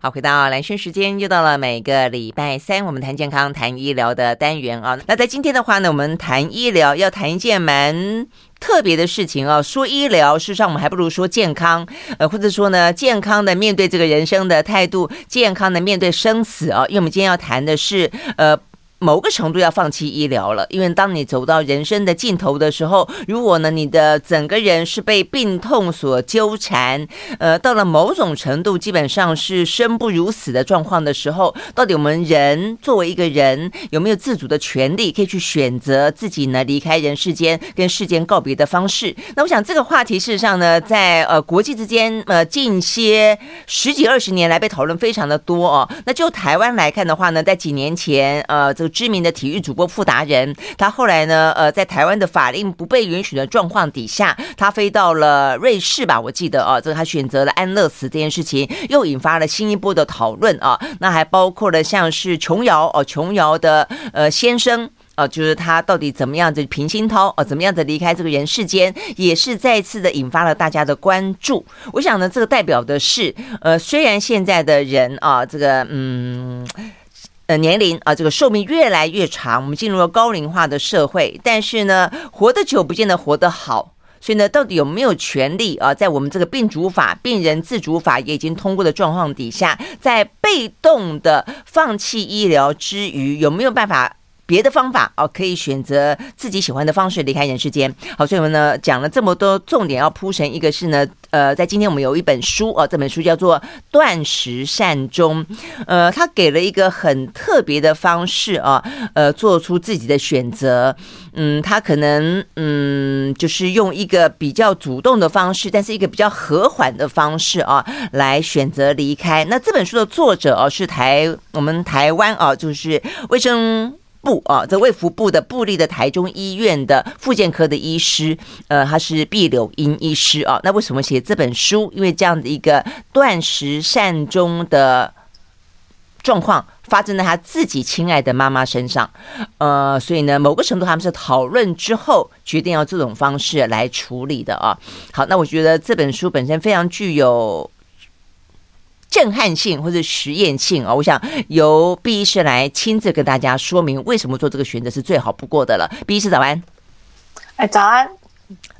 好，回到蓝轩时间，又到了每个礼拜三，我们谈健康、谈医疗的单元啊。那在今天的话呢，我们谈医疗，要谈一件蛮特别的事情啊。说医疗，事实上我们还不如说健康，呃，或者说呢，健康的面对这个人生的态度，健康的面对生死啊。因为我们今天要谈的是，呃。某个程度要放弃医疗了，因为当你走到人生的尽头的时候，如果呢，你的整个人是被病痛所纠缠，呃，到了某种程度，基本上是生不如死的状况的时候，到底我们人作为一个人有没有自主的权利，可以去选择自己呢离开人世间，跟世间告别的方式？那我想这个话题事实上呢，在呃国际之间，呃近些十几二十年来被讨论非常的多哦。那就台湾来看的话呢，在几年前，呃，这个。知名的体育主播傅达人，他后来呢，呃，在台湾的法令不被允许的状况底下，他飞到了瑞士吧，我记得啊，这个他选择了安乐死这件事情，又引发了新一波的讨论啊。那还包括了像是琼瑶哦，琼瑶的呃先生啊，就是他到底怎么样子平心涛啊，怎么样子离开这个人世间，也是再次的引发了大家的关注。我想呢，这个代表的是，呃，虽然现在的人啊，这个嗯。呃，年龄啊，这个寿命越来越长，我们进入了高龄化的社会，但是呢，活得久不见得活得好，所以呢，到底有没有权利啊，在我们这个病主法、病人自主法也已经通过的状况底下，在被动的放弃医疗之余，有没有办法？别的方法哦，可以选择自己喜欢的方式离开人世间。好，所以我们呢讲了这么多重点要铺陈，一个是呢，呃，在今天我们有一本书哦，这本书叫做《断食善终》，呃，他给了一个很特别的方式啊，呃，做出自己的选择。嗯，他可能嗯，就是用一个比较主动的方式，但是一个比较和缓的方式啊，来选择离开。那这本书的作者哦，是台我们台湾啊，就是卫生。部啊，这卫福部的部立的台中医院的复健科的医师，呃，他是毕柳英医师啊。那为什么写这本书？因为这样的一个断食善终的状况发生在他自己亲爱的妈妈身上，呃，所以呢，某个程度他们是讨论之后决定要这种方式来处理的啊。好，那我觉得这本书本身非常具有。震撼性或者实验性啊，我想由毕医师来亲自跟大家说明为什么做这个选择是最好不过的了。毕医师早安，哎，早安，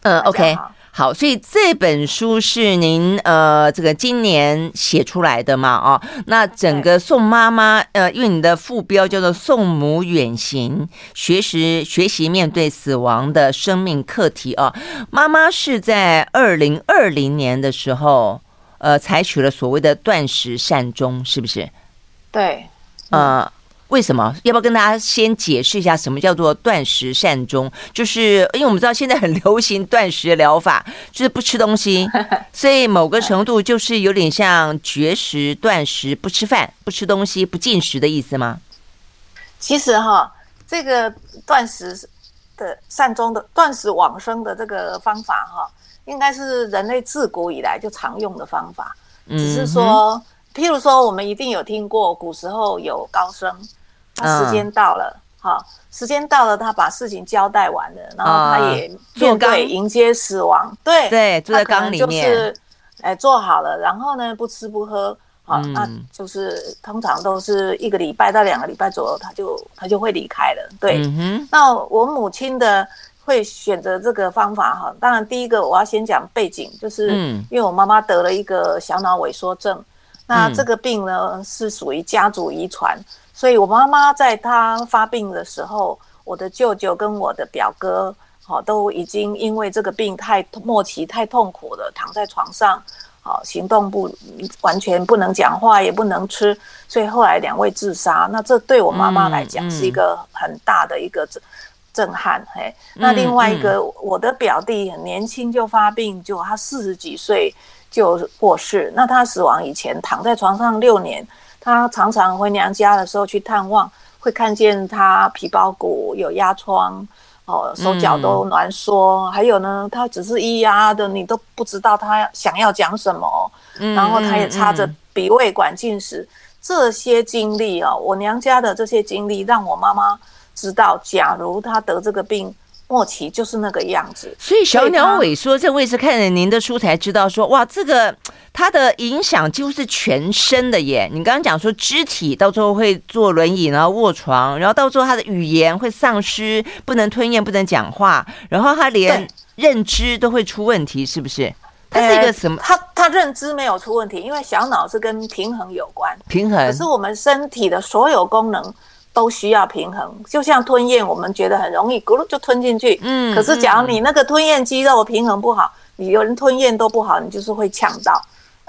嗯，OK，好，所以这本书是您呃这个今年写出来的嘛？哦，那整个送妈妈呃，因为你的副标叫做“送母远行，学习学习面对死亡的生命课题”啊，妈妈是在二零二零年的时候。呃，采取了所谓的断食善终，是不是？对，呃，为什么？要不要跟大家先解释一下什么叫做断食善终？就是因为我们知道现在很流行断食疗法，就是不吃东西，所以某个程度就是有点像绝食、断食，不吃饭、不吃东西、不进食的意思吗？其实哈，这个断食的善终的断食往生的这个方法哈。应该是人类自古以来就常用的方法，只是说，譬如说，我们一定有听过，古时候有高僧，他时间到了，好，时间到了，他把事情交代完了，然后他也面对迎接死亡，对对，坐在缸里面，就是，哎，做好了，然后呢，不吃不喝，好，那就是通常都是一个礼拜到两个礼拜左右，他就他就会离开了，对，那我母亲的。会选择这个方法哈，当然第一个我要先讲背景，就是因为我妈妈得了一个小脑萎缩症，那这个病呢是属于家族遗传，所以我妈妈在她发病的时候，我的舅舅跟我的表哥好都已经因为这个病太末期太痛苦了，躺在床上，好行动不完全不能讲话也不能吃，所以后来两位自杀，那这对我妈妈来讲是一个很大的一个。震撼嘿，那另外一个，我的表弟很年轻就发病，就他四十几岁就过世。那他死亡以前躺在床上六年，他常常回娘家的时候去探望，会看见他皮包骨有压疮，哦，手脚都挛缩，嗯、还有呢，他只是咿呀的，你都不知道他想要讲什么。嗯、然后他也插着鼻胃管进食，嗯、这些经历啊，我娘家的这些经历让我妈妈。知道，假如他得这个病末期就是那个样子。所以小鸟萎缩，这我也是看了您的书才知道说，说哇，这个它的影响几乎是全身的耶。你刚刚讲说肢体到最后会坐轮椅，然后卧床，然后到最后他的语言会丧失，不能吞咽，不能讲话，然后他连认知都会出问题，是不是？它是一个什么？他他认知没有出问题，因为小脑是跟平衡有关。平衡。可是我们身体的所有功能都需要平衡，就像吞咽，我们觉得很容易，咕噜就吞进去。嗯。可是，假如你那个吞咽肌肉平衡不好，你有人吞咽都不好，你就是会呛到，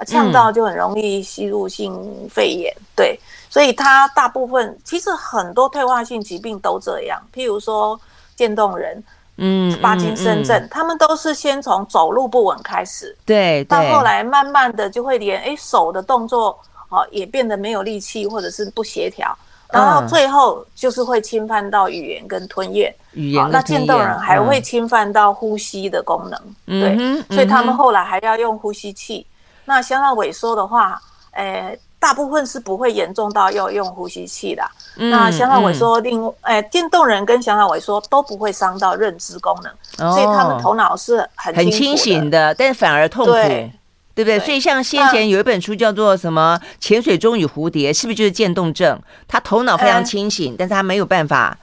呛到就很容易吸入性肺炎。对，所以它大部分其实很多退化性疾病都这样，譬如说渐冻人。嗯，巴金森症，他们都是先从走路不稳开始，对，到后来慢慢的就会连哎手的动作哦也变得没有力气或者是不协调，然后最后就是会侵犯到语言跟吞咽，语言那渐冻人还会侵犯到呼吸的功能，对，所以他们后来还要用呼吸器。那相当萎缩的话，诶。大部分是不会严重到要用呼吸器的。嗯、那小脑萎缩，另诶，渐冻人跟小脑萎缩都不会伤到认知功能，哦、所以他们头脑是很很清醒的，但反而痛苦，对，对不对？对，所以像先前有一本书叫做什么《潜水钟与蝴蝶》，是不是就是渐冻症？他头脑非常清醒，嗯、但是他没有办法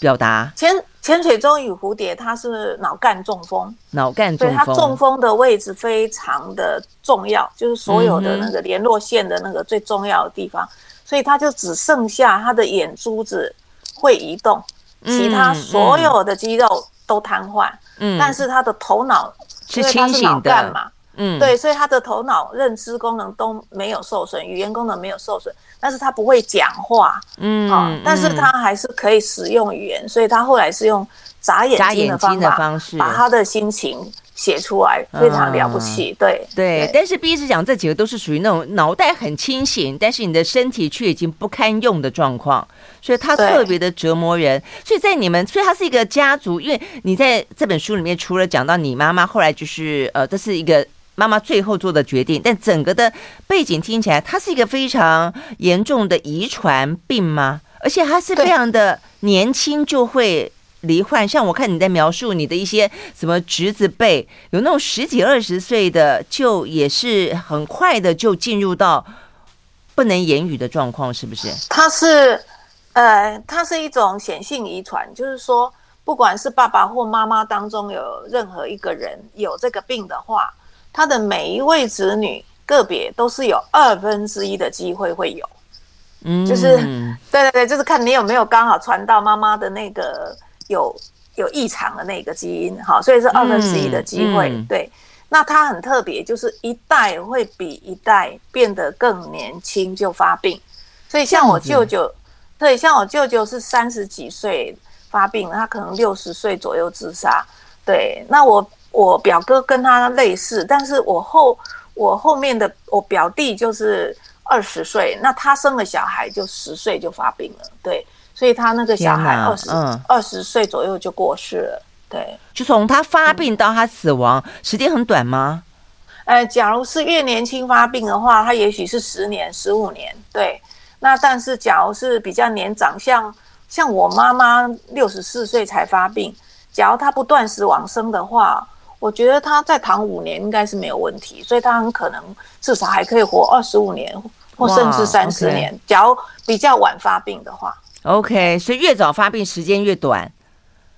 表达。潜潜水钟与蝴蝶，他是脑干中风，脑干中风，它中风的位置非常的重要，就是所有的那个联络线的那个最重要的地方，嗯、所以他就只剩下他的眼珠子会移动，嗯、其他所有的肌肉都瘫痪，嗯，但是他的头脑是清醒的。嘛，嗯，对，所以他的头脑认知功能都没有受损，语言功能没有受损。但是他不会讲话，嗯，啊，但是他还是可以使用语言，所以他后来是用眨眼睛的方法，把他的心情写出来，非常了不起，对对。但是毕竟讲这几个都是属于那种脑袋很清醒，但是你的身体却已经不堪用的状况，所以他特别的折磨人。所以在你们，所以他是一个家族，因为你在这本书里面除了讲到你妈妈后来就是呃，这是一个。妈妈最后做的决定，但整个的背景听起来，它是一个非常严重的遗传病吗？而且它是非常的年轻就会罹患，像我看你在描述你的一些什么侄子辈，有那种十几二十岁的，就也是很快的就进入到不能言语的状况，是不是？它是，呃，它是一种显性遗传，就是说，不管是爸爸或妈妈当中有任何一个人有这个病的话。他的每一位子女个别都是有二分之一的机会会有，嗯，就是对对对，就是看你有没有刚好传到妈妈的那个有有异常的那个基因，哈，所以是二分之一的机会。嗯嗯、对，那他很特别，就是一代会比一代变得更年轻就发病，所以像我舅舅，对，像我舅舅是三十几岁发病，他可能六十岁左右自杀。对，那我。我表哥跟他类似，但是我后我后面的我表弟就是二十岁，那他生了小孩就十岁就发病了，对，所以他那个小孩二十二十岁左右就过世了，对，就从他发病到他死亡、嗯、时间很短吗？呃，假如是越年轻发病的话，他也许是十年、十五年，对，那但是假如是比较年长，像像我妈妈六十四岁才发病，假如他不断时往生的话。我觉得他再躺五年应该是没有问题，所以他很可能至少还可以活二十五年，或甚至三十年。假如比较晚发病的话，OK，所以越早发病时间越短，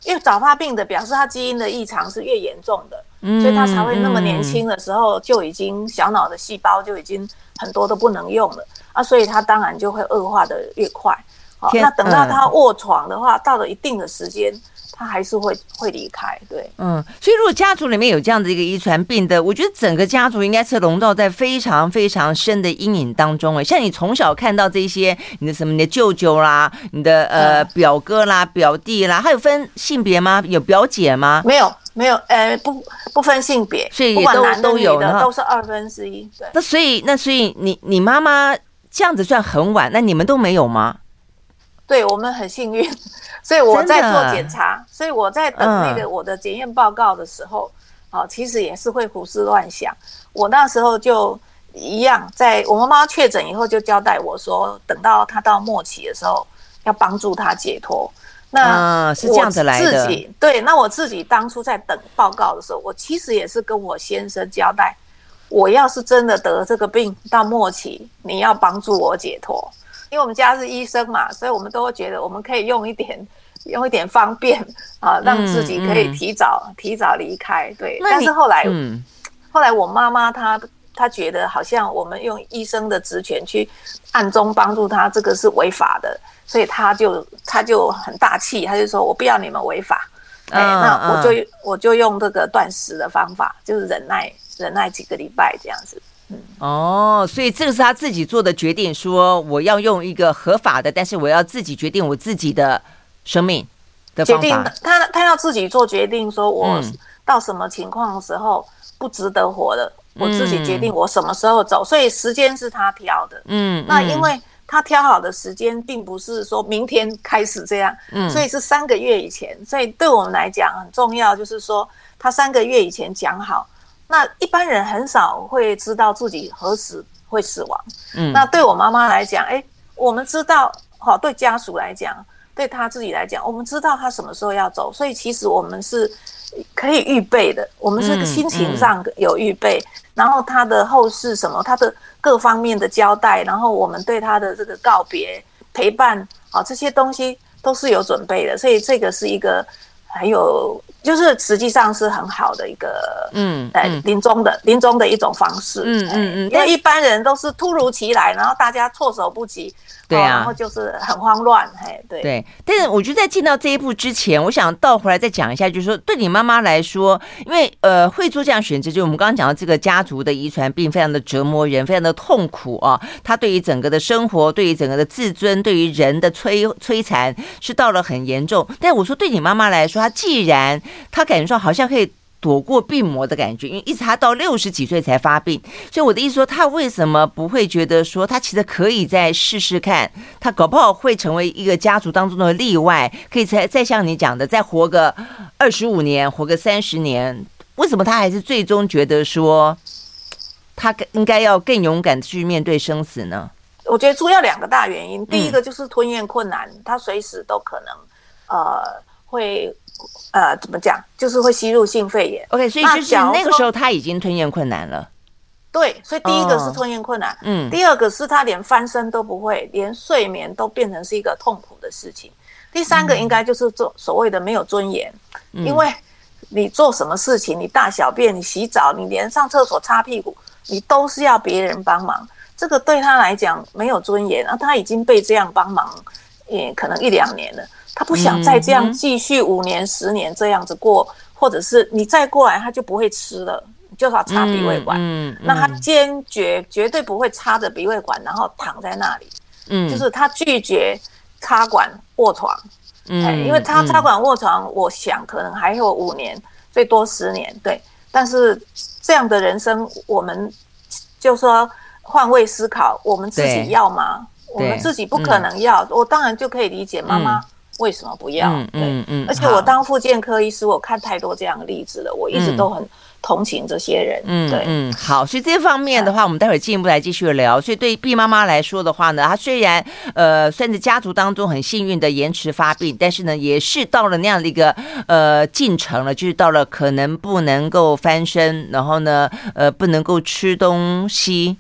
越早发病的表示他基因的异常是越严重的，嗯、所以他才会那么年轻的时候就已经小脑的细胞就已经很多都不能用了啊，所以他当然就会恶化的越快。好，天那等到他卧床的话，嗯、到了一定的时间。他还是会会离开，对，嗯，所以如果家族里面有这样的一个遗传病的，我觉得整个家族应该是笼罩在非常非常深的阴影当中。哎，像你从小看到这些，你的什么，你的舅舅啦，你的呃表哥啦、表弟啦，还有分性别吗？有表姐吗？没有，没有，呃，不不分性别，所以也都都有的，都是二分之一。对，那所以那所以你你妈妈这样子算很晚，那你们都没有吗？对，我们很幸运。所以我在做检查，所以我在等那个我的检验报告的时候，啊，其实也是会胡思乱想。我那时候就一样，在我妈妈确诊以后，就交代我说，等到她到末期的时候，要帮助她解脱。那是这样子来的。自己对，那我自己当初在等报告的时候，我其实也是跟我先生交代，我要是真的得这个病到末期，你要帮助我解脱，因为我们家是医生嘛，所以我们都会觉得我们可以用一点。用一点方便啊，让自己可以提早、嗯嗯、提早离开。对，但是后来，嗯、后来我妈妈她她觉得好像我们用医生的职权去暗中帮助她，这个是违法的，所以她就她就很大气，她就说我不要你们违法。哎、嗯，那我就、嗯、我就用这个断食的方法，就是忍耐忍耐几个礼拜这样子。嗯，哦，所以这个是他自己做的决定，说我要用一个合法的，但是我要自己决定我自己的。生命的决定，他他要自己做决定，说我到什么情况的时候不值得活了，嗯、我自己决定我什么时候走，所以时间是他挑的。嗯，那因为他挑好的时间，并不是说明天开始这样，嗯，所以是三个月以前，所以对我们来讲很重要，就是说他三个月以前讲好，那一般人很少会知道自己何时会死亡。嗯，那对我妈妈来讲，哎，我们知道，好，对家属来讲。对他自己来讲，我们知道他什么时候要走，所以其实我们是可以预备的。我们是心情上有预备，嗯嗯、然后他的后事什么，他的各方面的交代，然后我们对他的这个告别、陪伴啊，这些东西都是有准备的。所以这个是一个很有，就是实际上是很好的一个，嗯，嗯，临终的临终的一种方式。嗯嗯嗯，因为一般人都是突如其来，然后大家措手不及。对啊，然后就是很慌乱，嘿，对对。但是我觉得在进到这一步之前，我想倒回来再讲一下，就是说对你妈妈来说，因为呃会做这样选择，就是我们刚刚讲到这个家族的遗传病，非常的折磨人，非常的痛苦啊。他对于整个的生活，对于整个的自尊，对于人的摧摧残，是到了很严重。但我说对你妈妈来说，她既然她感觉说好像可以。躲过病魔的感觉，因为一直他到六十几岁才发病，所以我的意思说，他为什么不会觉得说他其实可以再试试看，他搞不好会成为一个家族当中的例外，可以再再像你讲的，再活个二十五年，活个三十年，为什么他还是最终觉得说他应该要更勇敢的去面对生死呢？我觉得主要两个大原因，第一个就是吞咽困难，嗯、他随时都可能呃会。呃，怎么讲？就是会吸入性肺炎。OK，所以就是那个时候他已经吞咽困难了。对，所以第一个是吞咽困难，嗯，第二个是他连翻身都不会，连睡眠都变成是一个痛苦的事情。第三个应该就是做所谓的没有尊严，嗯，因为你做什么事情，你大小便、你洗澡、你连上厕所擦屁股，你都是要别人帮忙，这个对他来讲没有尊严。而他已经被这样帮忙，也可能一两年了。他不想再这样继续五年、十年这样子过，或者是你再过来，他就不会吃了，就是要插鼻胃管。嗯，那他坚决绝对不会插着鼻胃管，然后躺在那里。嗯，就是他拒绝插管卧床。嗯，因为他插管卧床，我想可能还有五年，最多十年。对，但是这样的人生，我们就说换位思考，我们自己要吗？我们自己不可能要。我当然就可以理解妈妈。为什么不要？嗯嗯嗯。而且我当复健科医师，我看太多这样的例子了，我一直都很同情这些人。嗯，对，嗯，好。所以这方面的话，我们待会儿进一步来继续聊。所以对于毕妈妈来说的话呢，她虽然呃算是家族当中很幸运的延迟发病，但是呢，也是到了那样的一个呃进程了，就是到了可能不能够翻身，然后呢，呃，不能够吃东西。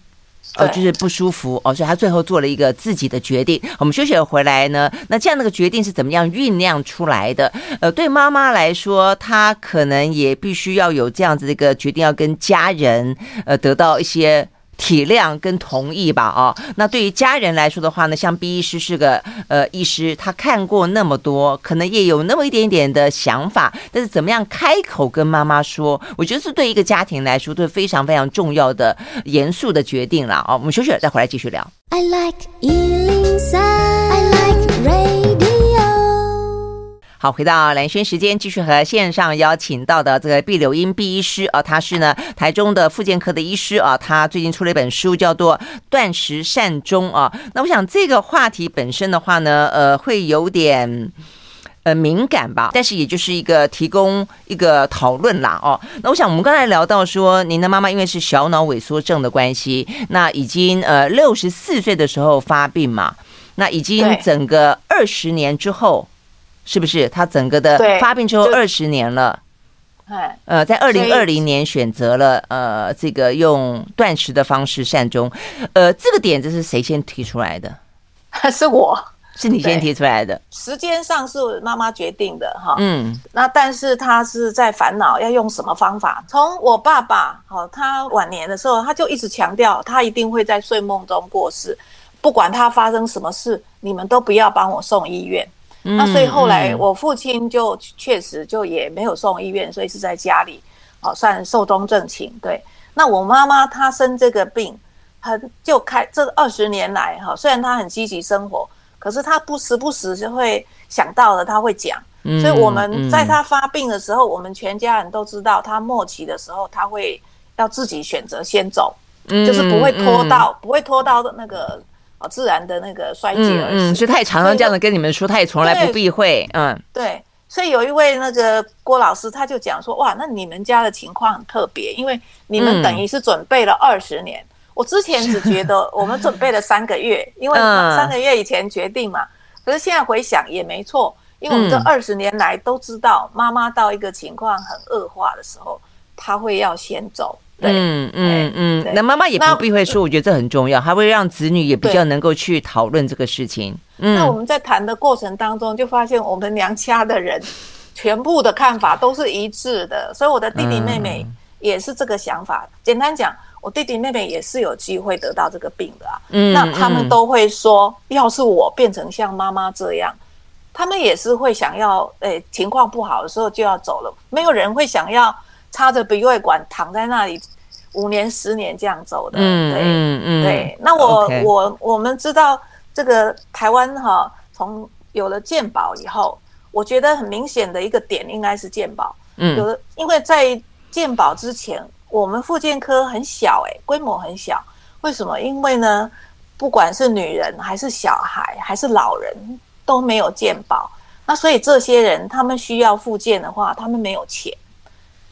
哦，就是不舒服哦，所以他最后做了一个自己的决定。我们休息了回来呢，那这样的个决定是怎么样酝酿出来的？呃，对妈妈来说，她可能也必须要有这样子的一个决定，要跟家人呃得到一些。体谅跟同意吧，啊，那对于家人来说的话呢，像 B 医师是个呃医师，他看过那么多，可能也有那么一点点的想法，但是怎么样开口跟妈妈说，我觉得是对一个家庭来说，都是非常非常重要的严肃的决定了啊。我们休息了再回来继续聊。I like 好，回到蓝轩时间，继续和线上邀请到的这个毕柳英毕医师啊，他是呢台中的复健科的医师啊，他最近出了一本书，叫做《断食善终》啊。那我想这个话题本身的话呢，呃，会有点呃敏感吧，但是也就是一个提供一个讨论啦哦。那我想我们刚才聊到说，您的妈妈因为是小脑萎缩症的关系，那已经呃六十四岁的时候发病嘛，那已经整个二十年之后。是不是？他整个的发病之后二十年了。哎，呃，在二零二零年选择了呃这个用断食的方式善终，呃，这个点子是谁先提出来的？是我，是你先提出来的。时间上是妈妈决定的哈，嗯，那但是他是在烦恼要用什么方法。从我爸爸哈，他晚年的时候，他就一直强调他一定会在睡梦中过世，不管他发生什么事，你们都不要帮我送医院。那所以后来我父亲就确实就也没有送医院，所以是在家里，哦，算寿终正寝。对，那我妈妈她生这个病，很就开这二十年来哈，虽然她很积极生活，可是她不时不时就会想到了，她会讲。所以我们在她发病的时候，我们全家人都知道，她末期的时候，她会要自己选择先走，就是不会拖到，不会拖到的那个。自然的那个衰竭而已。嗯，所以他也常常这样的跟你们说，他也从来不避讳，嗯，对，所以有一位那个郭老师，他就讲说，哇，那你们家的情况很特别，因为你们等于是准备了二十年。我之前只觉得 我们准备了三个月，因为三个月以前决定嘛，可是现在回想也没错，因为我们这二十年来都知道，妈妈到一个情况很恶化的时候，她会要先走。嗯嗯嗯，那妈妈也不避讳说，我觉得这很重要，还会让子女也比较能够去讨论这个事情。嗯，那我们在谈的过程当中，就发现我们娘家的人全部的看法都是一致的，所以我的弟弟妹妹也是这个想法。简单讲，我弟弟妹妹也是有机会得到这个病的啊。嗯，那他们都会说，要是我变成像妈妈这样，他们也是会想要，诶，情况不好的时候就要走了，没有人会想要。插着鼻胃管躺在那里五年十年这样走的，嗯，对，嗯嗯，对。那我.我我们知道这个台湾哈，从有了健保以后，我觉得很明显的一个点应该是健保，嗯，有的因为在健保之前，我们复健科很小，哎，规模很小。为什么？因为呢，不管是女人还是小孩还是老人都没有健保，那所以这些人他们需要复健的话，他们没有钱。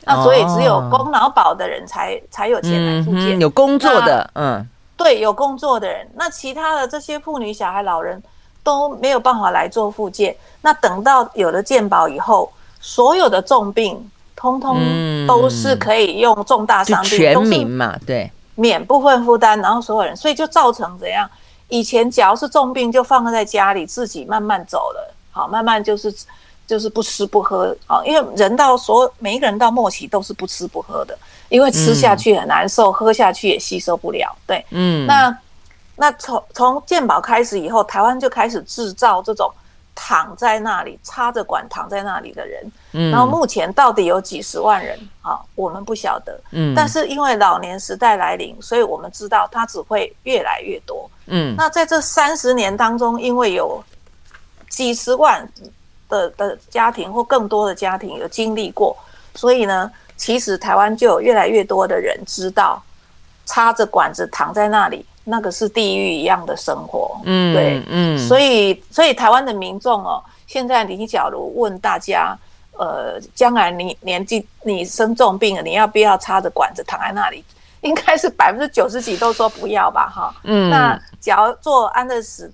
那所以只有供劳保的人才才有钱来复健，有工作的，嗯，对，有工作的人。那其他的这些妇女、小孩、老人都没有办法来做复健。那等到有了健保以后，所有的重病通通都是可以用重大伤病，全民嘛，对，免部分负担，然后所有人，所以就造成怎样？以前只要是重病就放在家里自己慢慢走了，好，慢慢就是。就是不吃不喝啊，因为人到所有每一个人到末期都是不吃不喝的，因为吃下去很难受，嗯、喝下去也吸收不了。对，嗯，那那从从健保开始以后，台湾就开始制造这种躺在那里插着管躺在那里的人。嗯，然后目前到底有几十万人啊？我们不晓得。嗯，但是因为老年时代来临，所以我们知道它只会越来越多。嗯，那在这三十年当中，因为有几十万。的的家庭或更多的家庭有经历过，所以呢，其实台湾就有越来越多的人知道，插着管子躺在那里，那个是地狱一样的生活。嗯，对，嗯，所以所以台湾的民众哦，现在你假如问大家，呃，将来你年纪你生重病了，你要不要插着管子躺在那里？应该是百分之九十几都说不要吧，哈。嗯，那假如做安乐死。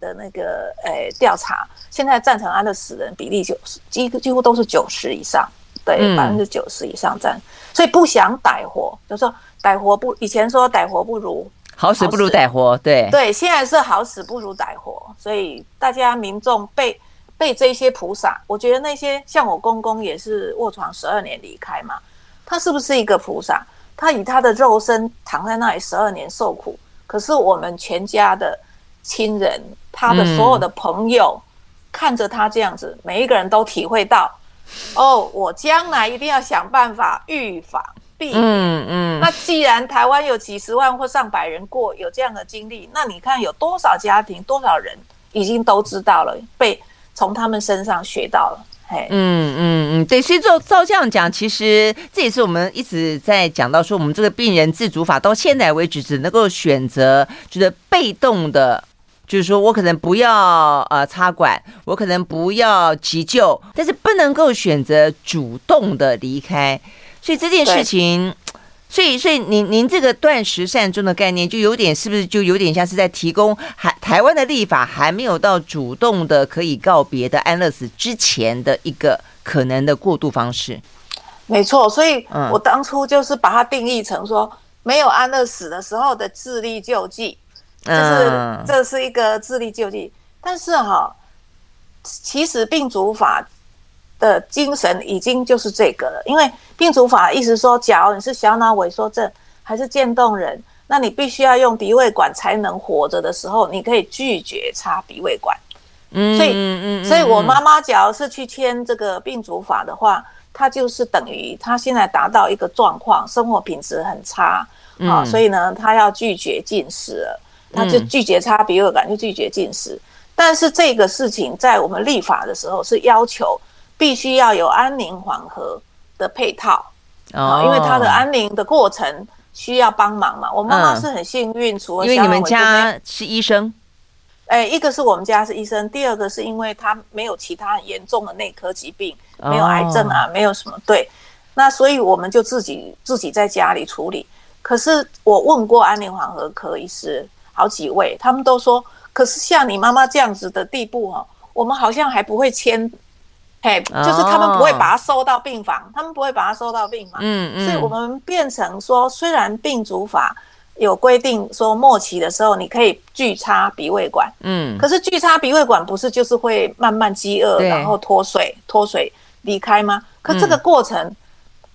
的那个诶调查，现在赞成安乐死的人比例就几几乎都是九十以上，对，百分之九十以上占，所以不想逮活，就说逮活不，以前说逮活不如好死不如逮活，对对，现在是好死不如逮活，所以大家民众被被这些菩萨，我觉得那些像我公公也是卧床十二年离开嘛，他是不是一个菩萨？他以他的肉身躺在那里十二年受苦，可是我们全家的亲人。他的所有的朋友看着他这样子，每一个人都体会到，哦，我将来一定要想办法预防避免。嗯嗯。那既然台湾有几十万或上百人过有这样的经历，那你看有多少家庭、多少人已经都知道了，被从他们身上学到了。嘿，嗯嗯嗯，对。所以照照这样讲，其实这也是我们一直在讲到说，我们这个病人自主法到现在为止只能够选择就是被动的。就是说我可能不要呃插管，我可能不要急救，但是不能够选择主动的离开，所以这件事情所以，所以您您这个断食善终的概念，就有点是不是就有点像是在提供还台湾的立法还没有到主动的可以告别的安乐死之前的一个可能的过渡方式？没错，所以我当初就是把它定义成说，没有安乐死的时候的智力救济，就是这是一个智力救济。但是哈，其实病主法的精神已经就是这个了，因为病主法意思说，假如你是小脑萎缩症还是渐冻人，那你必须要用鼻胃管才能活着的时候，你可以拒绝插鼻胃管。嗯，所以，所以我妈妈假如是去签这个病主法的话，她就是等于她现在达到一个状况，生活品质很差啊，所以呢，她要拒绝进食了，她就拒绝擦鼻胃管，就拒绝进食。但是这个事情在我们立法的时候是要求。必须要有安宁缓和的配套啊，因为他的安宁的过程需要帮忙嘛。我妈妈是很幸运，除了因为你们家是医生，哎，一个是我们家是医生，第二个是因为他没有其他很严重的内科疾病，没有癌症啊，没有什么对。那所以我们就自己自己在家里处理。可是我问过安宁缓和科医师好几位，他们都说，可是像你妈妈这样子的地步哦，我们好像还不会签。嘿，就是他们不会把它收到病房，哦、他们不会把它收到病房。嗯嗯，所以我们变成说，虽然病主法有规定说末期的时候你可以拒插鼻胃管，嗯，可是拒插鼻胃管不是就是会慢慢饥饿，然后脱水脱水离开吗？可这个过程，嗯、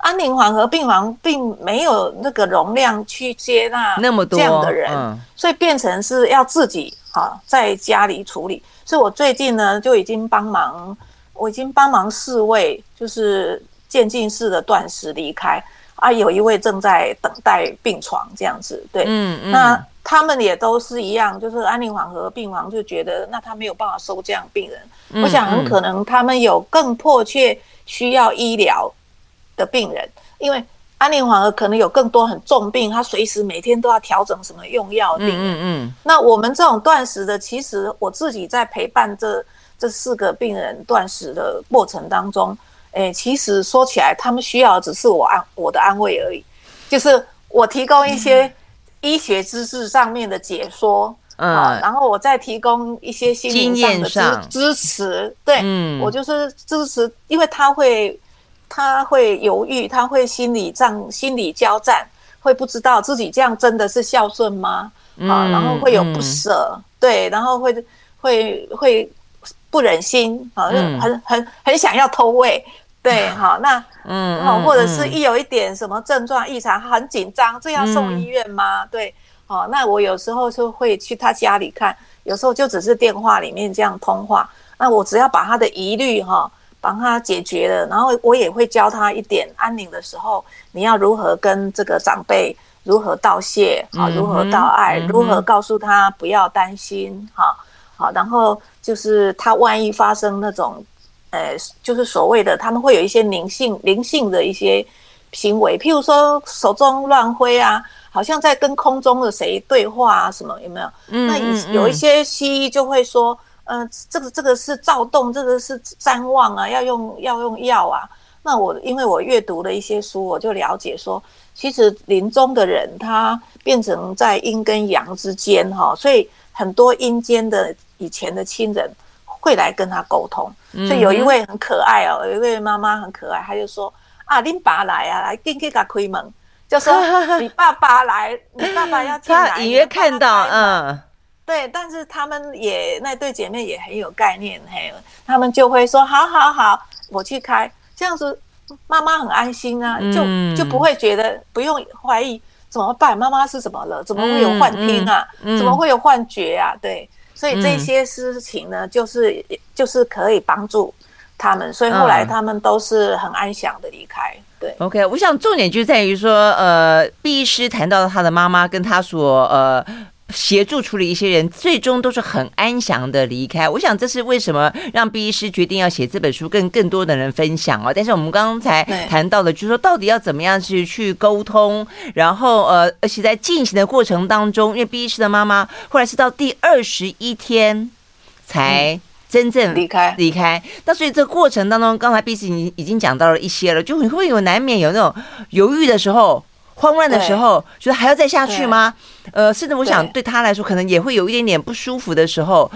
安宁缓和病房并没有那个容量去接纳那么多这样的人，嗯、所以变成是要自己啊在家里处理。所以我最近呢就已经帮忙。我已经帮忙四位，就是渐进式的断食离开。啊，有一位正在等待病床这样子，对，嗯嗯，那他们也都是一样，就是安宁缓和病房就觉得，那他没有办法收这样病人，我想很可能他们有更迫切需要医疗的病人，因为安宁缓和可能有更多很重病，他随时每天都要调整什么用药的病人，嗯，嗯嗯，那我们这种断食的，其实我自己在陪伴这。这四个病人断食的过程当中，诶，其实说起来，他们需要的只是我安我的安慰而已，就是我提供一些医学知识上面的解说，嗯，啊、然后我再提供一些心理上的支支持，对，嗯、我就是支持，因为他会他会犹豫，他会心理战、心理交战，会不知道自己这样真的是孝顺吗？啊，然后会有不舍，嗯、对，然后会会会。不忍心啊，就很很很想要偷喂，对，好，那嗯，或者是一有一点什么症状异常，很紧张，这要送医院吗？对，好，那我有时候就会去他家里看，有时候就只是电话里面这样通话，那我只要把他的疑虑哈，帮他解决了，然后我也会教他一点安宁的时候，你要如何跟这个长辈如何道谢啊，如何道爱，如何告诉他不要担心哈。好，然后就是他万一发生那种，呃，就是所谓的他们会有一些灵性灵性的一些行为，譬如说手中乱挥啊，好像在跟空中的谁对话啊，什么有没有？嗯，那有一些西医就会说，嗯、呃，这个这个是躁动，这个是谵妄啊，要用要用药啊。那我因为我阅读了一些书，我就了解说，其实临终的人他变成在阴跟阳之间哈，所以很多阴间的。以前的亲人会来跟他沟通，所以有一位很可爱哦，有一位妈妈很可爱，他就说啊，你爸来啊，来进去给他开门，就说 你爸爸来，你爸爸要进来。他隐约看到，嗯，对，但是他们也那对姐妹也很有概念，嘿，他们就会说好好好，我去开，这样子妈妈很安心啊，就就不会觉得不用怀疑怎么办，妈妈是怎么了？怎么会有幻听啊？怎么会有幻觉啊？对。所以这些事情呢，就是就是可以帮助他们，所以后来他们都是很安详的离开。对，OK，我想重点就在于说，呃，毕医师谈到他的妈妈跟他所呃。协助处理一些人，最终都是很安详的离开。我想这是为什么让毕医师决定要写这本书，跟更多的人分享哦。但是我们刚才谈到的，就是说到底要怎么样去去沟通，然后呃，而且在进行的过程当中，因为毕医师的妈妈后来是到第二十一天才真正离开离开。那所以这个过程当中，刚才毕医师已经已经讲到了一些了，就你会有难免有那种犹豫的时候。慌乱的时候，觉得还要再下去吗？呃，甚至我想对他来说，可能也会有一点点不舒服的时候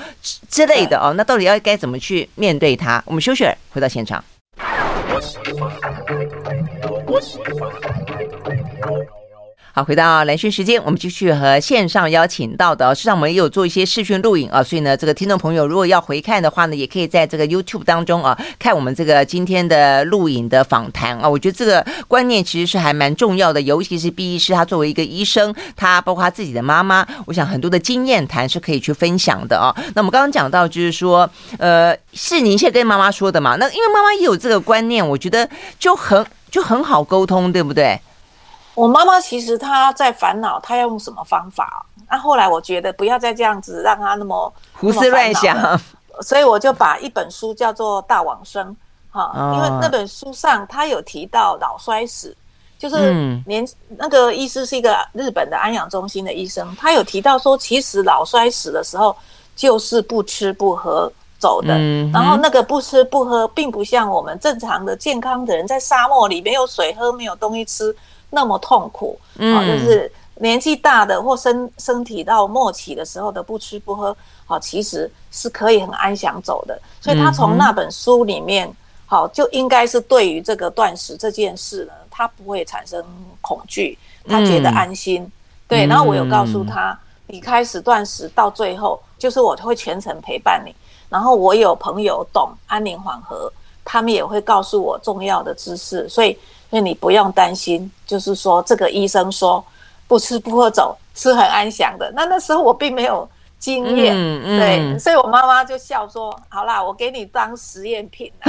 之类的哦。那到底要该怎么去面对他？我们休息，回到现场。好，回到蓝讯时间，我们继续和线上邀请到的，实际上我们也有做一些视讯录影啊，所以呢，这个听众朋友如果要回看的话呢，也可以在这个 YouTube 当中啊，看我们这个今天的录影的访谈啊。我觉得这个观念其实是还蛮重要的，尤其是毕医师他作为一个医生，他包括他自己的妈妈，我想很多的经验谈是可以去分享的啊。那我们刚刚讲到就是说，呃，是您先跟妈妈说的嘛？那因为妈妈也有这个观念，我觉得就很就很好沟通，对不对？我妈妈其实她在烦恼，她要用什么方法？那后来我觉得不要再这样子让她那么胡思乱想，所以我就把一本书叫做《大往生》哈，因为那本书上他有提到脑衰死，就是年那个医师是一个日本的安养中心的医生，他有提到说，其实脑衰死的时候就是不吃不喝走的，然后那个不吃不喝，并不像我们正常的健康的人在沙漠里没有水喝，没有东西吃。那么痛苦，啊，就是年纪大的或身身体到末期的时候的不吃不喝，好，其实是可以很安详走的。所以他从那本书里面，好，就应该是对于这个断食这件事呢，他不会产生恐惧，他觉得安心。对，然后我有告诉他，你开始断食到最后，就是我会全程陪伴你。然后我有朋友懂安宁缓和，他们也会告诉我重要的知识，所以。所以你不用担心，就是说这个医生说不吃不喝走是很安详的。那那时候我并没有。经验，嗯嗯、对，所以我妈妈就笑说：“好啦，我给你当实验品。”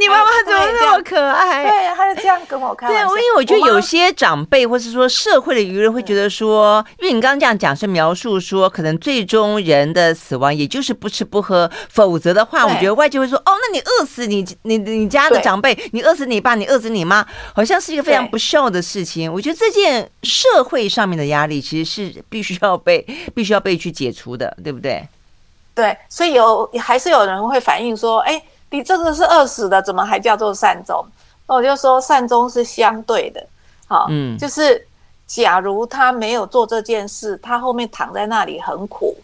你妈妈怎么那么可爱？对，她就这样跟我开玩笑。对，因为我觉得有些长辈或是说社会的舆论会觉得说，因为你刚刚这样讲是描述说，可能最终人的死亡也就是不吃不喝，否则的话，我觉得外界会说：“哦，那你饿死你你你家的长辈，你饿死你爸，你饿死你妈，好像是一个非常不孝的事情。”我觉得这件社会上面的压力其实是必须要被必须要被去解除的。对不对？对，所以有还是有人会反映说：“哎，你这个是饿死的，怎么还叫做善终？”那我就说，善终是相对的，好，嗯，就是假如他没有做这件事，他后面躺在那里很苦，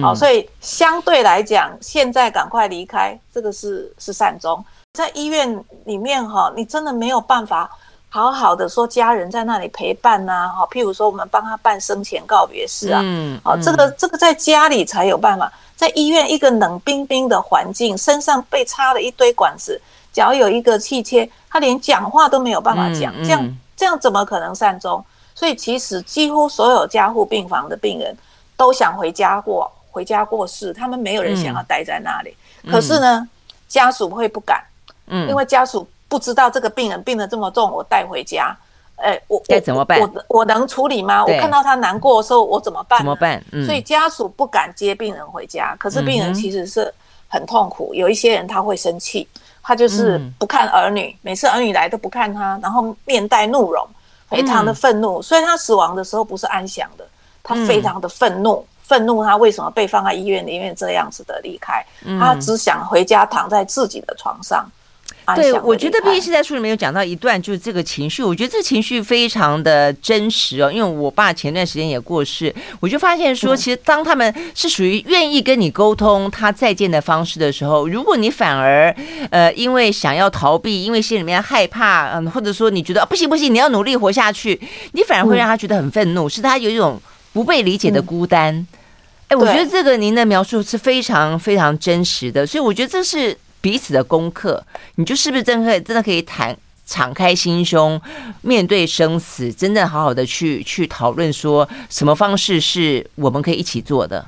好，所以相对来讲，现在赶快离开，这个是是善终。在医院里面哈，你真的没有办法。好好的说，家人在那里陪伴呐，哈，譬如说我们帮他办生前告别式啊，嗯，好，这个这个在家里才有办法，在医院一个冷冰冰的环境，身上被插了一堆管子，脚有一个气切，他连讲话都没有办法讲，这样这样怎么可能善终？所以其实几乎所有加护病房的病人都想回家过回家过世，他们没有人想要待在那里，可是呢，家属会不敢，嗯，因为家属。不知道这个病人病得这么重，我带回家，哎，我该怎么办？我我，我能处理吗？我看到他难过的时候，我怎么办？怎么办？嗯、所以家属不敢接病人回家，可是病人其实是很痛苦。嗯、有一些人他会生气，他就是不看儿女，嗯、每次儿女来都不看他，然后面带怒容，非常的愤怒。嗯、所以他死亡的时候不是安详的，他非常的愤怒，愤、嗯、怒他为什么被放在医院里面这样子的离开？嗯、他只想回家躺在自己的床上。对，我觉得毕竟是在书里面有讲到一段，就是这个情绪，我觉得这个情绪非常的真实哦。因为我爸前段时间也过世，我就发现说，其实当他们是属于愿意跟你沟通他再见的方式的时候，如果你反而呃因为想要逃避，因为心里面害怕，嗯，或者说你觉得不行不行，你要努力活下去，你反而会让他觉得很愤怒，是他有一种不被理解的孤单。哎，我觉得这个您的描述是非常非常真实的，所以我觉得这是。彼此的功课，你就是不是真的真的可以谈敞开心胸面对生死，真正好好的去去讨论说什么方式是我们可以一起做的？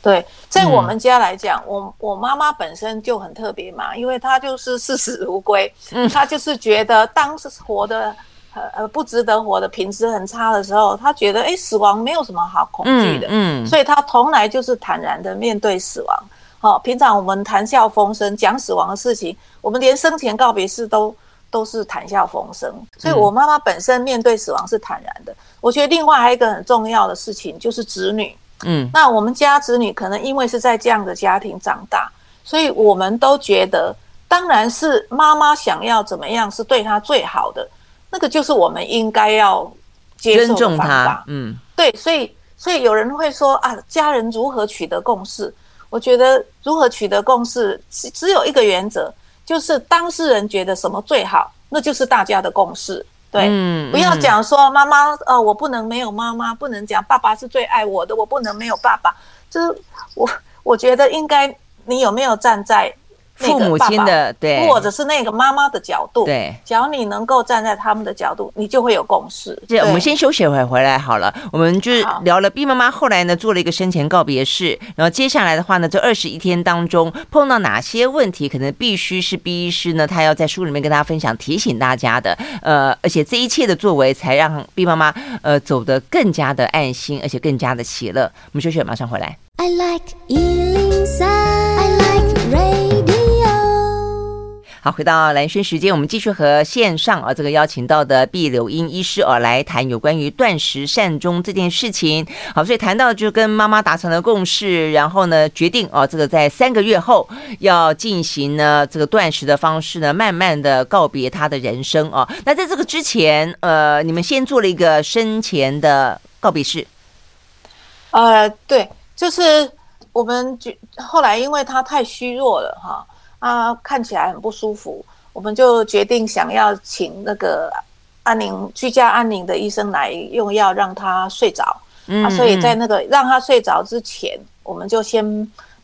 对，在我们家来讲，嗯、我我妈妈本身就很特别嘛，因为她就是视死如归，嗯，她就是觉得当时活的呃呃不值得活的品质很差的时候，她觉得哎死亡没有什么好恐惧的，嗯，嗯，所以她从来就是坦然的面对死亡。好，平常我们谈笑风生，讲死亡的事情，我们连生前告别式都都是谈笑风生。所以，我妈妈本身面对死亡是坦然的。我觉得另外还有一个很重要的事情就是子女。嗯，那我们家子女可能因为是在这样的家庭长大，所以我们都觉得，当然是妈妈想要怎么样是对她最好的，那个就是我们应该要接受的方法。嗯，对，所以所以有人会说啊，家人如何取得共识？我觉得如何取得共识，只有一个原则，就是当事人觉得什么最好，那就是大家的共识。对，嗯、不要讲说妈妈，呃，我不能没有妈妈，不能讲爸爸是最爱我的，我不能没有爸爸。就是我，我觉得应该，你有没有站在？父母亲的对，或者是那个妈妈的角度，对，只要你能够站在他们的角度，你就会有共识。对，我们先休息会回来好了。我们就聊了 B 妈妈后来呢做了一个生前告别式，然后接下来的话呢，这二十一天当中碰到哪些问题，可能必须是 B 医师呢，他要在书里面跟大家分享，提醒大家的。呃，而且这一切的作为，才让 B 妈妈呃走得更加的安心，而且更加的喜乐。我们休息，马上回来。I like 好，回到蓝轩时间，我们继续和线上啊这个邀请到的毕柳英医师啊来谈有关于断食善终这件事情。好，所以谈到就跟妈妈达成了共识，然后呢决定啊这个在三个月后要进行呢这个断食的方式呢，慢慢的告别他的人生啊。那在这个之前，呃，你们先做了一个生前的告别式。呃，对，就是我们就后来因为他太虚弱了哈。啊，看起来很不舒服，我们就决定想要请那个安宁居家安宁的医生来用药让他睡着。嗯，啊，所以在那个让他睡着之前，我们就先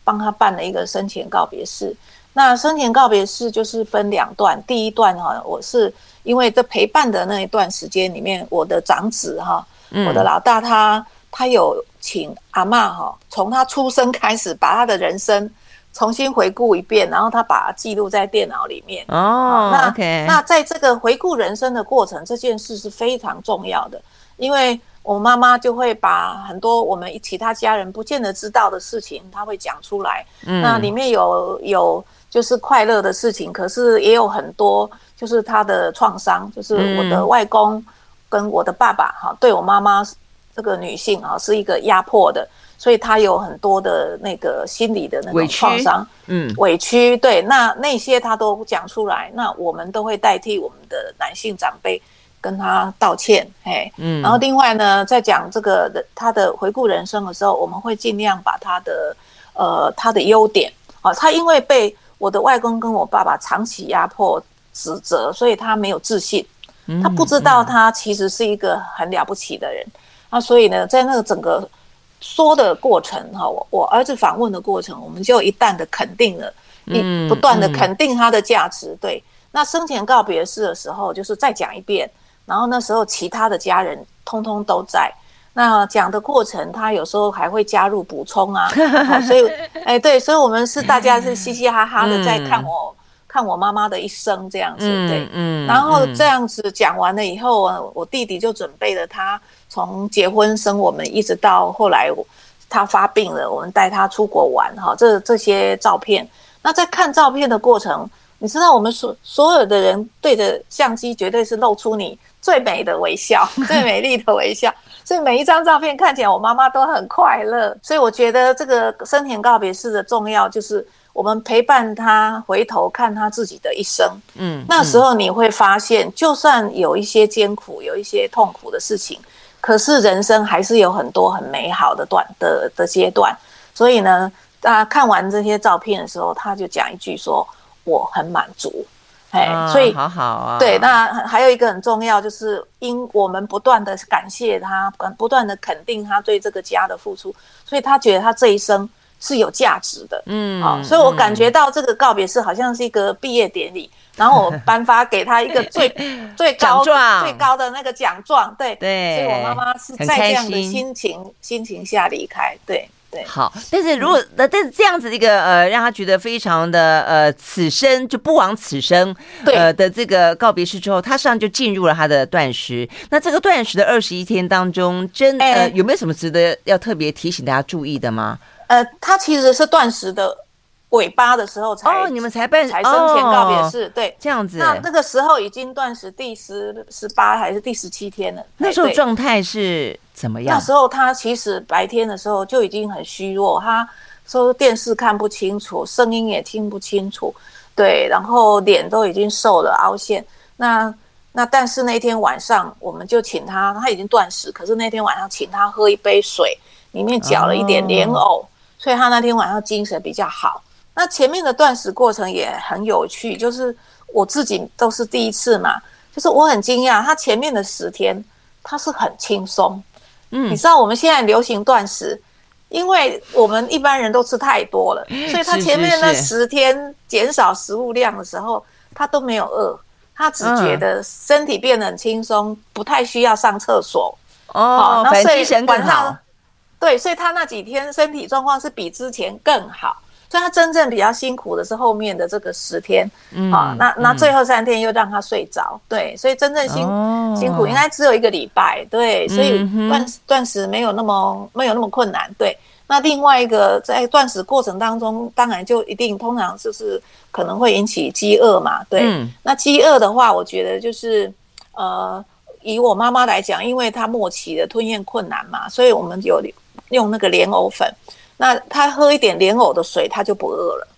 帮他办了一个生前告别式。那生前告别式就是分两段，第一段哈，我是因为在陪伴的那一段时间里面，我的长子哈，我的老大他他有请阿嬷哈，从他出生开始把他的人生。重新回顾一遍，然后他把它记录在电脑里面。哦，那那在这个回顾人生的过程，这件事是非常重要的，因为我妈妈就会把很多我们其他家人不见得知道的事情，她会讲出来。嗯，那里面有有就是快乐的事情，可是也有很多就是她的创伤，就是我的外公跟我的爸爸哈，对我妈妈这个女性啊是一个压迫的。所以他有很多的那个心理的那种创伤，嗯，委屈，对，那那些他都讲出来，那我们都会代替我们的男性长辈跟他道歉，嘿，嗯，然后另外呢，在讲这个的他的回顾人生的时候，我们会尽量把他的呃他的优点啊，他因为被我的外公跟我爸爸长期压迫指责，所以他没有自信，他不知道他其实是一个很了不起的人，那所以呢，在那个整个。说的过程哈，我我儿子访问的过程，我们就一旦的肯定了，一不断的肯定他的价值。对，那生前告别式的时候，就是再讲一遍，然后那时候其他的家人通通都在。那讲的过程，他有时候还会加入补充啊。所以，哎，对，所以我们是大家是嘻嘻哈哈的在看我看我妈妈的一生这样子。对，嗯，然后这样子讲完了以后，我弟弟就准备了他。从结婚生我们，一直到后来他发病了，我们带他出国玩哈，这这些照片。那在看照片的过程，你知道我们所所有的人对着相机，绝对是露出你最美的微笑，最美丽的微笑。所以每一张照片看起来，我妈妈都很快乐。所以我觉得这个生前告别式的重要，就是我们陪伴他回头看他自己的一生。嗯，那时候你会发现，就算有一些艰苦，有一些痛苦的事情。可是人生还是有很多很美好的段的的阶段，所以呢，大家看完这些照片的时候，他就讲一句说：“我很满足。”哎，所以好好啊。对，那还有一个很重要，就是因我们不断的感谢他，不断的肯定他对这个家的付出，所以他觉得他这一生是有价值的。嗯，好，所以我感觉到这个告别式好像是一个毕业典礼。然后我颁发给他一个最最高最高的那个奖状，对对，所以我妈妈是在这样的心情心情下离开，对对。好，但是如果那但是这样子一个呃，让他觉得非常的呃，此生就不枉此生，呃的这个告别式之后，他实际上就进入了他的断食。那这个断食的二十一天当中，真呃有没有什么值得要特别提醒大家注意的吗？呃，他其实是断食的。尾巴的时候才哦，你们才办才生前告别式，对，这样子。那那个时候已经断食第十十八还是第十七天了。那时候状态是怎么样？那时候他其实白天的时候就已经很虚弱，他说电视看不清楚，声音也听不清楚，对，然后脸都已经瘦了，凹陷。那那但是那天晚上，我们就请他，他已经断食，可是那天晚上请他喝一杯水，里面搅了一点莲藕，哦、所以他那天晚上精神比较好。那前面的断食过程也很有趣，就是我自己都是第一次嘛，就是我很惊讶，他前面的十天他是很轻松。嗯，你知道我们现在流行断食，因为我们一般人都吃太多了，所以他前面那十天减少食物量的时候，他都没有饿。他只觉得身体变得很轻松，嗯、不太需要上厕所哦。那所以晚上，对，所以他那几天身体状况是比之前更好。所以他真正比较辛苦的是后面的这个十天，嗯，啊，那那最后三天又让他睡着，对，所以真正辛、哦、辛苦应该只有一个礼拜，对，所以断断食没有那么没有那么困难，对。那另外一个在断食过程当中，当然就一定通常就是可能会引起饥饿嘛，对。嗯、那饥饿的话，我觉得就是呃，以我妈妈来讲，因为她末期的吞咽困难嘛，所以我们有用那个莲藕粉。那他喝一点莲藕的水，他就不饿了。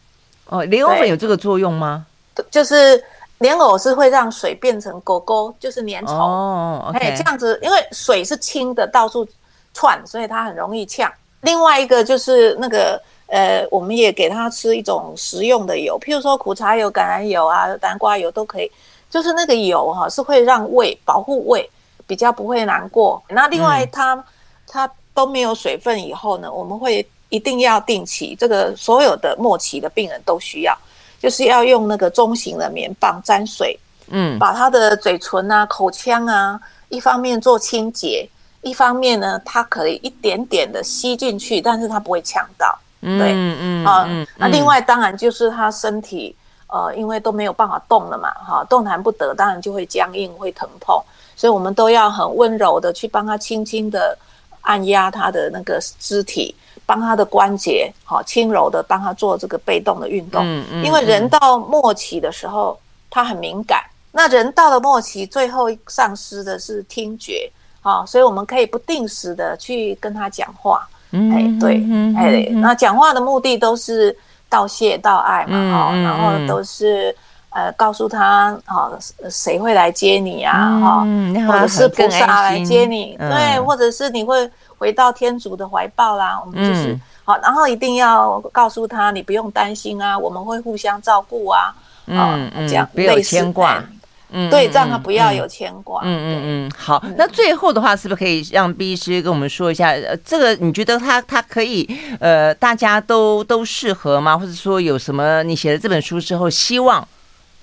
哦，莲藕粉有这个作用吗？就是莲藕是会让水变成狗狗，就是粘稠。哦，OK，这样子，因为水是清的，到处窜，所以它很容易呛。另外一个就是那个呃，我们也给他吃一种食用的油，譬如说苦茶油、橄榄油啊、南瓜油都可以。就是那个油哈、啊，是会让胃保护胃，比较不会难过。那另外它、嗯、它都没有水分以后呢，我们会一定要定期，这个所有的末期的病人都需要，就是要用那个中型的棉棒沾水，嗯，把他的嘴唇啊、口腔啊，一方面做清洁。一方面呢，它可以一点点的吸进去，但是它不会呛到。对，嗯嗯啊，那另外当然就是他身体，呃，因为都没有办法动了嘛，哈，动弹不得，当然就会僵硬，会疼痛，所以我们都要很温柔的去帮他轻轻的按压他的那个肢体，帮他的关节，好轻柔的帮他做这个被动的运动。嗯嗯，因为人到末期的时候，他很敏感，那人到了末期，最后丧失的是听觉。啊，所以我们可以不定时的去跟他讲话，哎，对，哎，那讲话的目的都是道谢、道爱嘛，哈，然后都是呃告诉他，哈，谁会来接你啊，哈，或者是菩萨来接你，对，或者是你会回到天主的怀抱啦，我们就是好，然后一定要告诉他，你不用担心啊，我们会互相照顾啊，嗯嗯，这样不要牵挂。嗯，对，让他不要有牵挂。嗯嗯嗯，好，那最后的话，是不是可以让 B 师跟我们说一下？呃，这个你觉得他他可以，呃，大家都都适合吗？或者说有什么你写了这本书之后，希望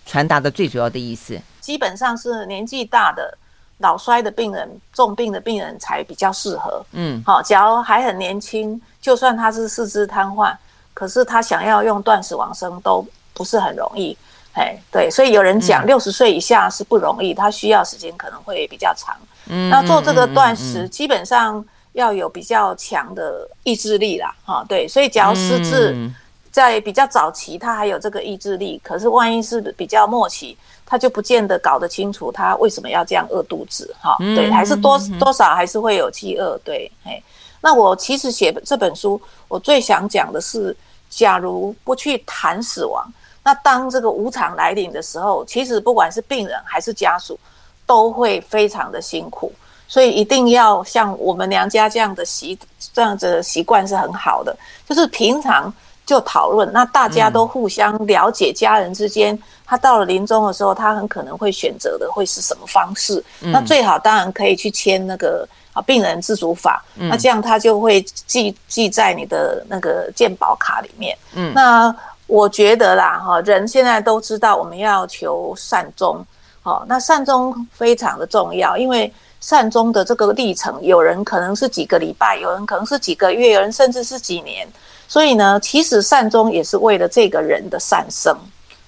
传达的最主要的意思？基本上是年纪大的、脑衰的病人、重病的病人才比较适合。嗯，好，假如还很年轻，就算他是四肢瘫痪，可是他想要用断食往生都不是很容易。哎，对，所以有人讲六十岁以下是不容易，他需要时间可能会比较长。嗯，那做这个断食，基本上要有比较强的意志力啦。哈，对，所以假如失智在比较早期，他还有这个意志力，可是万一是比较末期，他就不见得搞得清楚他为什么要这样饿肚子。哈，对，还是多多少还是会有饥饿。对，哎，那我其实写这本书，我最想讲的是，假如不去谈死亡。那当这个无常来临的时候，其实不管是病人还是家属，都会非常的辛苦。所以一定要像我们娘家这样的习这样子的习惯是很好的，就是平常就讨论，那大家都互相了解，家人之间，他到了临终的时候，他很可能会选择的会是什么方式？那最好当然可以去签那个啊病人自主法，那这样他就会记记在你的那个健保卡里面。嗯，那。我觉得啦，哈，人现在都知道我们要求善终，好，那善终非常的重要，因为善终的这个历程，有人可能是几个礼拜，有人可能是几个月，有人甚至是几年，所以呢，其实善终也是为了这个人的善生，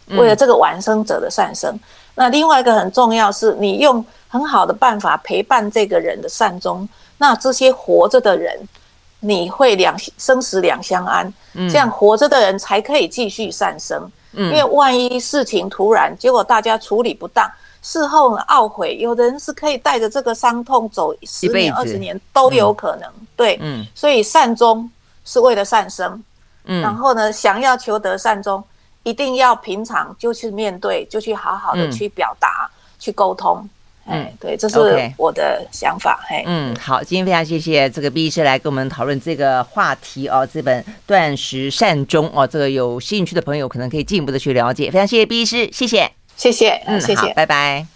为了这个完生者的善生。那另外一个很重要是，你用很好的办法陪伴这个人的善终，那这些活着的人。你会两生死两相安，这样活着的人才可以继续善生。嗯，因为万一事情突然，结果大家处理不当，事后懊悔，有的人是可以带着这个伤痛走十年、二十年都有可能。对，嗯，所以善终是为了善生。嗯，然后呢，想要求得善终，一定要平常就去面对，就去好好的去表达、去沟通。嗯，对，这是我的想法。嘿，嗯，好，今天非常谢谢这个毕医师来跟我们讨论这个话题哦，这本断食善终哦，这个有兴趣的朋友可能可以进一步的去了解。非常谢谢毕医师，谢谢，谢谢，嗯，谢谢，拜拜。